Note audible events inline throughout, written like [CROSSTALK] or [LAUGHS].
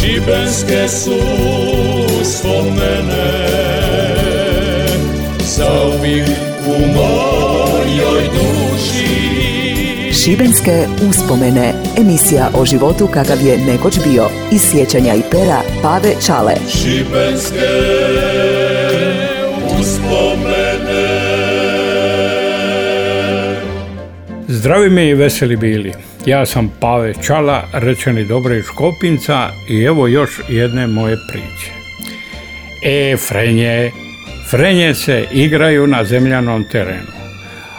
Šibenske su spomene Zauvijek u mojoj duši Šibenske uspomene. Emisija o životu kakav je nekoć bio. Iz sjećanja i pera Pave Čale. Šibenske Zdravi mi i veseli bili. Ja sam Pave Čala, rečeni dobro iz Škopinca i evo još jedne moje priče. E, Frenje, Frenje se igraju na zemljanom terenu.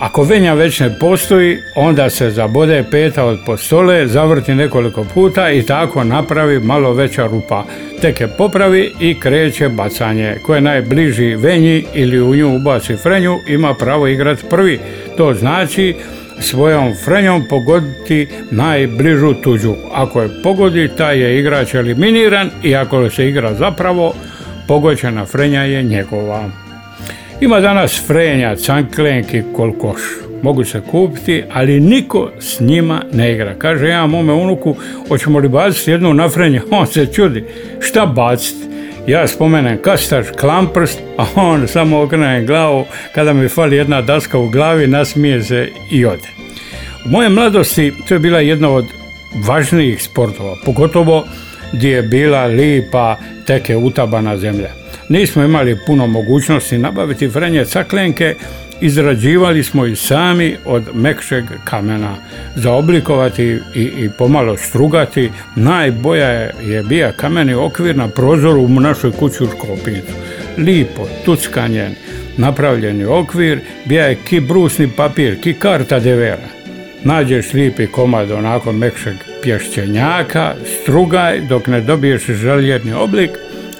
Ako venja već ne postoji, onda se zabode peta od postole, zavrti nekoliko puta i tako napravi malo veća rupa. Tek je popravi i kreće bacanje. Ko je najbliži venji ili u nju ubaci frenju, ima pravo igrati prvi. To znači svojom frenjom pogoditi najbližu tuđu. Ako je pogodi, taj je igrač eliminiran i ako se igra zapravo, pogođena frenja je njegova. Ima danas frenja, canklenki, kolkoš. Mogu se kupiti, ali niko s njima ne igra. Kaže ja mome unuku, hoćemo li baciti jednu na frenju? [LAUGHS] On se čudi. Šta baciti? Ja spomenem kastaš, klamprst, a on samo okrene glavu. Kada mi fali jedna daska u glavi, nasmije se i ode. U moje mladosti to je bila jedna od važnijih sportova, pogotovo gdje je bila lipa, teke utabana zemlja. Nismo imali puno mogućnosti nabaviti frenje caklenke, izrađivali smo i sami od mekšeg kamena. Zaoblikovati i, i pomalo strugati, najboja je, je bija kameni okvir na prozoru u našoj kući u Škopincu. Lipo, tuckanjen, napravljeni okvir, bija je ki brusni papir, ki karta devera. Nađeš lipi komad onako mekšeg pješćenjaka, strugaj dok ne dobiješ željerni oblik,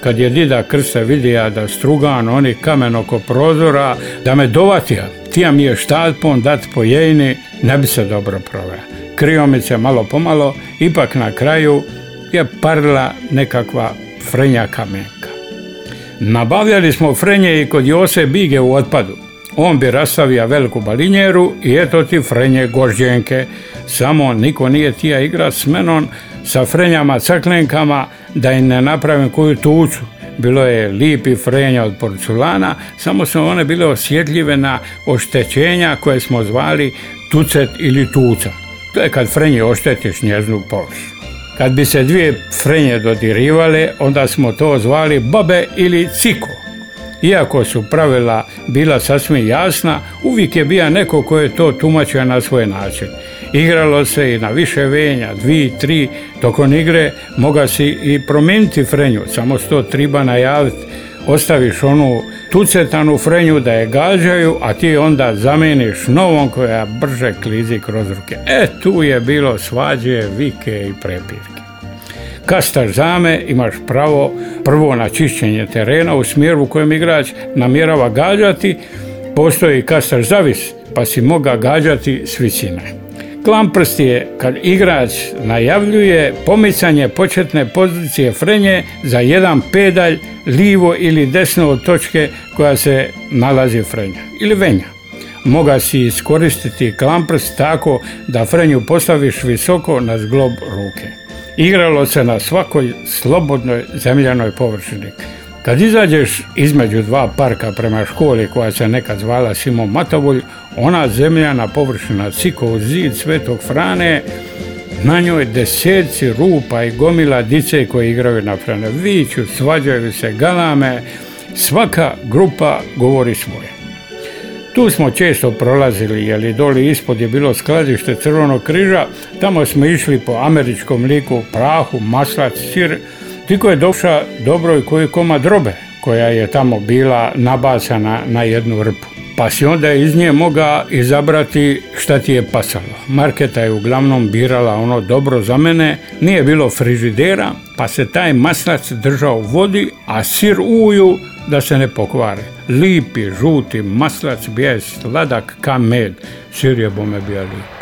kad je dida krse vidija da strugan oni kamen oko prozora, da me dovatija, tija mi je štalpon dat po jejni, ne bi se dobro proveo. Krio malo pomalo, ipak na kraju je parla nekakva frenja kamenka. Nabavljali smo frenje i kod Jose Bige u otpadu. On bi rastavio veliku balinjeru i eto ti frenje gožđenke. Samo niko nije tija igra s menom sa frenjama caklenkama da im ne napravim koju tucu. Bilo je lipi frenja od porculana, samo su one bile osjetljive na oštećenja koje smo zvali tucet ili tuca. To je kad frenje oštetiš njeznu površinu. Kad bi se dvije frenje dodirivale, onda smo to zvali babe ili ciko. Iako su pravila bila sasvim jasna, uvijek je bio neko ko je to tumačio na svoj način. Igralo se i na više venja, dvi, tri, tokom igre moga si i promijeniti frenju, samo sto triba najaviti. Ostaviš onu tucetanu frenju da je gađaju, a ti onda zameniš novom koja brže klizi kroz ruke. E, tu je bilo svađe, vike i prepirke. Kastaš zame, imaš pravo prvo na čišćenje terena u smjeru u kojem igrač namjerava gađati, postoji kastaš zavis, pa si moga gađati s visine. Klamprst je kad igrač najavljuje pomicanje početne pozicije frenje za jedan pedalj livo ili desno od točke koja se nalazi frenja ili venja. Moga si iskoristiti klamprst tako da frenju postaviš visoko na zglob ruke. Igralo se na svakoj slobodnoj zemljanoj površini. Kad izađeš između dva parka prema školi koja se nekad zvala Simon Matavulj, ona zemljana površina Cikov zid Svetog Frane, na njoj deseci rupa i gomila dice koji igraju na frane. Viću, svađaju se, galame, svaka grupa govori svoje. Tu smo često prolazili, jer doli ispod je bilo skladište Crvenog križa, tamo smo išli po američkom liku, prahu, maslac, sir, Tiko je došao dobro i koji koma drobe koja je tamo bila nabacana na jednu rpu. Pa si onda iz nje moga izabrati šta ti je pasalo. Marketa je uglavnom birala ono dobro za mene, nije bilo frižidera, pa se taj maslac držao u vodi, a sir uju da se ne pokvare. Lipi, žuti maslac bio sladak ka med. Sir je bome bio lip.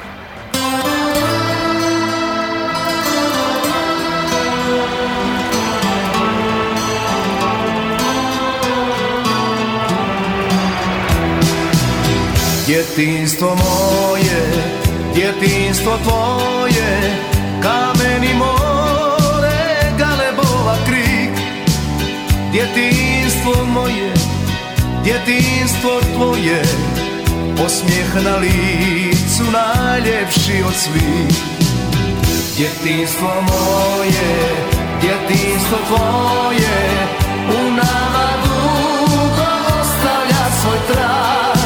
Djetinstvo moje, djetinstvo tvoje, kameni more, galebo Djetinstvo moje, djetinstvo tvoje Osmijeh na licu najljepši od svih. Djetinstvo moje, djetinstvo tvoje U nama dugo ostavlja svoj trag.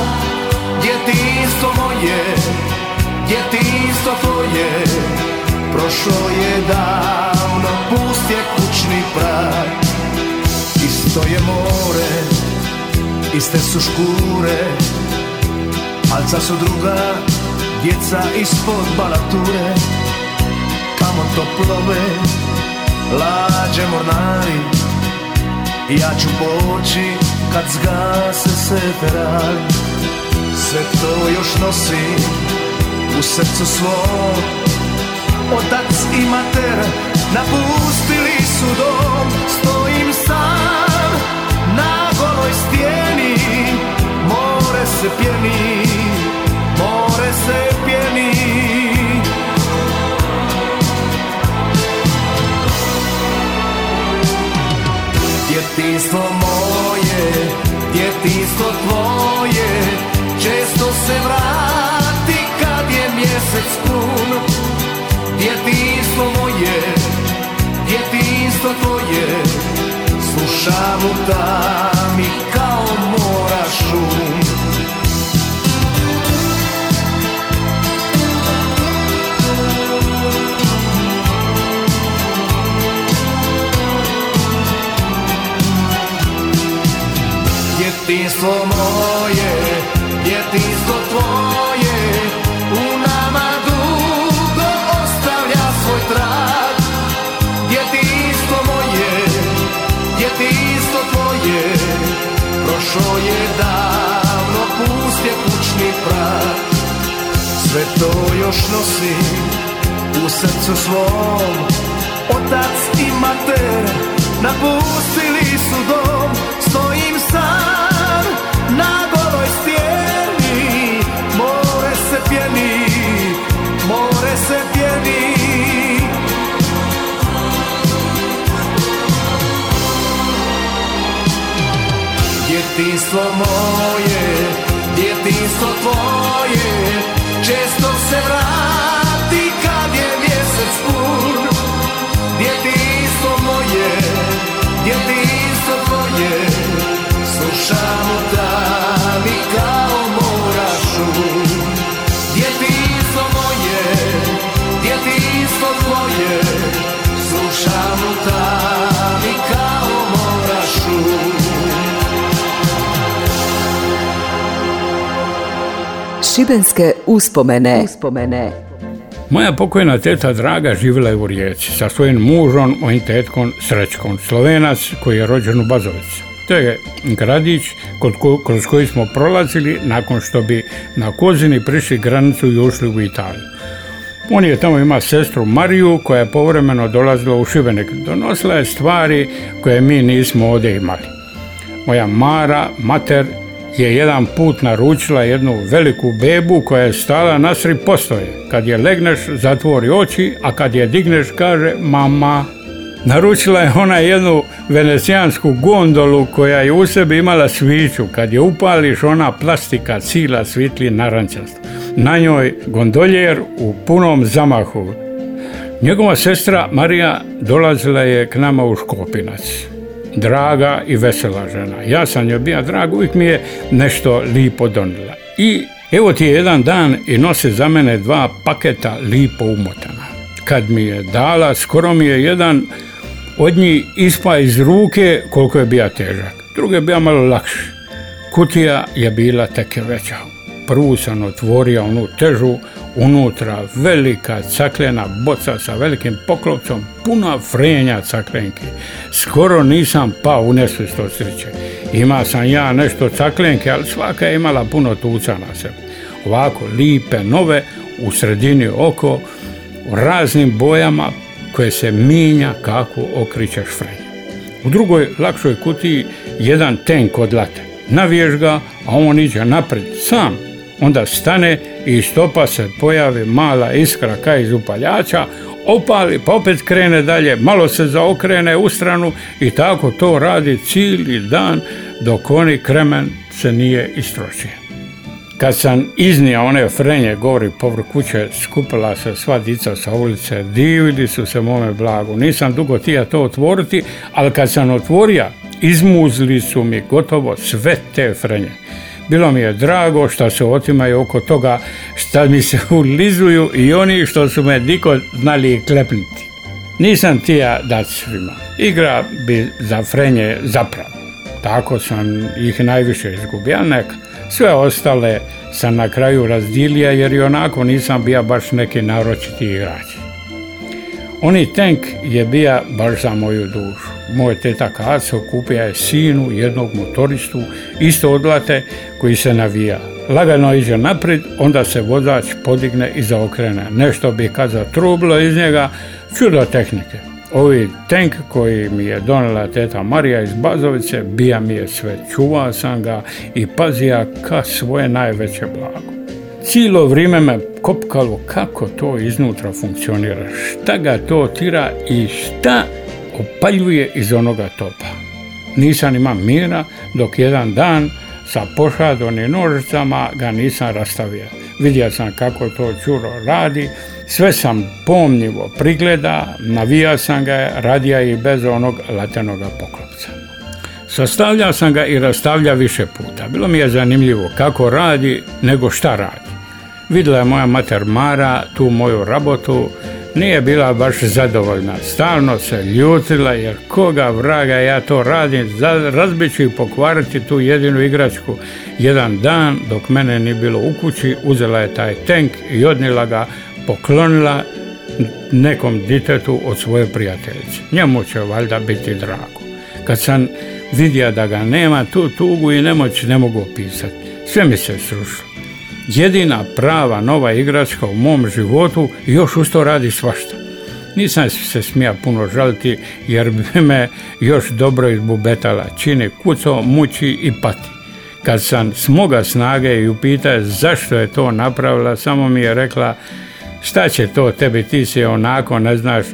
Djetinstvo moje, djetinstvo tvoje Prošlo je davno, pust je kućni prag. Isto je more, iste su škure Alca su druga, djeca ispod balature. Kamo to plove, lađe mornari Ja ću poći kad zgase se ferali Sve to još nosim u srcu svom Otac i mater napustili su dom Stojim sam na goloj stijeni se pjeni, more se pjeni. Djetinstvo moje, djetinstvo tvoje Često se vrati kad je mjesec pun. Djetinstvo moje, djetinstvo tvoje Slušam u tami kao mora šum Prošlo je davno, pust je kućni Sve to još nosim u srcu svom. Otac i mater napustili su dom. Stojim sam Djetinstvo moje, djetinstvo tvoje Često se vrati kad je mjesec pun. Djetinstvo moje, djetinstvo tvoje Slušam u Šibenske uspomene. Uspomene. Moja pokojna teta Draga živjela je u Rijeci sa svojim mužom, mojim tetkom Srećkom, Slovenac koji je rođen u Bazovici. To je gradić kroz koji smo prolazili nakon što bi na Kozini prišli granicu i ušli u Italiju. On je tamo ima sestru Mariju koja je povremeno dolazila u Šibenik. Donosila je stvari koje mi nismo ovdje imali. Moja Mara, mater, je jedan put naručila jednu veliku bebu koja je stala nasri postoje. Kad je legneš, zatvori oči, a kad je digneš, kaže mama. Naručila je ona jednu venecijansku gondolu koja je u sebi imala sviću. Kad je upališ, ona plastika cila svitli narančasto. Na njoj gondoljer u punom zamahu. Njegova sestra Marija dolazila je k nama u Škopinac. Draga i vesela žena. Ja sam joj bio drag, uvijek mi je nešto lipo donila. I evo ti je jedan dan i nose za mene dva paketa lipo umotana. Kad mi je dala, skoro mi je jedan od njih ispa iz ruke koliko je bio težak. Drugi je bio malo lakši. Kutija je bila tek veća. Prvu sam otvorio onu težu, unutra velika caklena boca sa velikim poklopcom, puna frenja caklenki. Skoro nisam pao u nesvijest od sreće. Ima sam ja nešto caklenke, ali svaka je imala puno tuca na sebi. Ovako lipe, nove, u sredini oko, u raznim bojama koje se minja kako okrićeš frenje. U drugoj lakšoj kutiji jedan tenk od late. Naviješ ga, a on iđe napred sam. Onda stane i stopa se pojavi mala iskra kaj iz upaljača, opali, pa opet krene dalje, malo se zaokrene u stranu i tako to radi cijeli dan dok oni kremen se nije istrošio. Kad sam iznio one frenje gori povrh kuće, skupila se sva dica sa ulice, divili su se mome blagu. Nisam dugo tija to otvoriti, ali kad sam otvorio, izmuzli su mi gotovo sve te frenje. Bilo mi je drago što se otimaju oko toga što mi se [LAUGHS] ulizuju i oni što su me diko znali klepniti. Nisam tija dat svima. Igra bi za frenje zapravo. Tako sam ih najviše izgubio, neka. Sve ostale sam na kraju razdilija jer i onako nisam bio baš neki naročiti igrač. Oni tank je bija baš za moju dušu. Moj teta Kaco kupija je sinu jednog motoristu, isto odlate, koji se navija. Lagano iđe naprijed, onda se vozač podigne i zaokrene. Nešto bi kad zatrubilo iz njega, čudo tehnike. Ovi tank koji mi je donela teta Marija iz Bazovice, bija mi je sve. Čuvao sam ga i pazija ka svoje najveće blago. Cijelo vrijeme me kopkalo kako to iznutra funkcionira, šta ga to tira i šta opaljuje iz onoga topa. Nisam ima mira dok jedan dan sa pošadonim nožicama ga nisam rastavio. Vidio sam kako to čuro radi, sve sam pomnjivo prigleda, navija sam ga, radija i bez onog latenoga poklopca. Sastavljao sam ga i rastavlja više puta. Bilo mi je zanimljivo kako radi nego šta radi. Vidjela je moja mater Mara tu moju rabotu, nije bila baš zadovoljna. Stalno se ljutila jer koga vraga ja to radim, razbiću i pokvariti tu jedinu igračku. Jedan dan dok mene nije bilo u kući, uzela je taj tank i odnila ga, poklonila nekom ditetu od svoje prijateljice. Njemu će valjda biti drago. Kad sam vidio da ga nema, tu tugu i nemoć ne mogu opisati. Sve mi se srušilo jedina prava nova igračka u mom životu i još uz to radi svašta. Nisam se smija puno žaliti jer bi me još dobro izbubetala. Čini kuco, muči i pati. Kad sam smoga snage i upita zašto je to napravila, samo mi je rekla šta će to tebi, ti si onako ne znaš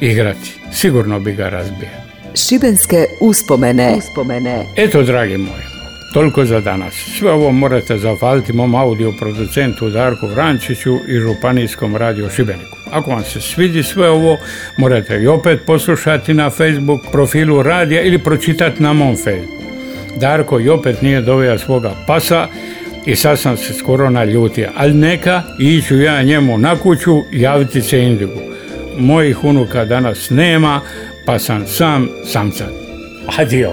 igrati. Sigurno bi ga razbio. Šibenske uspomene. uspomene. Eto, dragi moji, Toliko za danas. Sve ovo morate zahvaliti mom audio producentu Darku Vrančiću i Županijskom radio Šibeniku. Ako vam se svidi sve ovo, morate i opet poslušati na Facebook profilu radija ili pročitati na mom Facebooku. Darko i opet nije doveo svoga pasa i sad sam se skoro naljutio. Ali neka, iću ja njemu na kuću javiti se Indigu. Mojih unuka danas nema, pa sam sam samcat. Adio.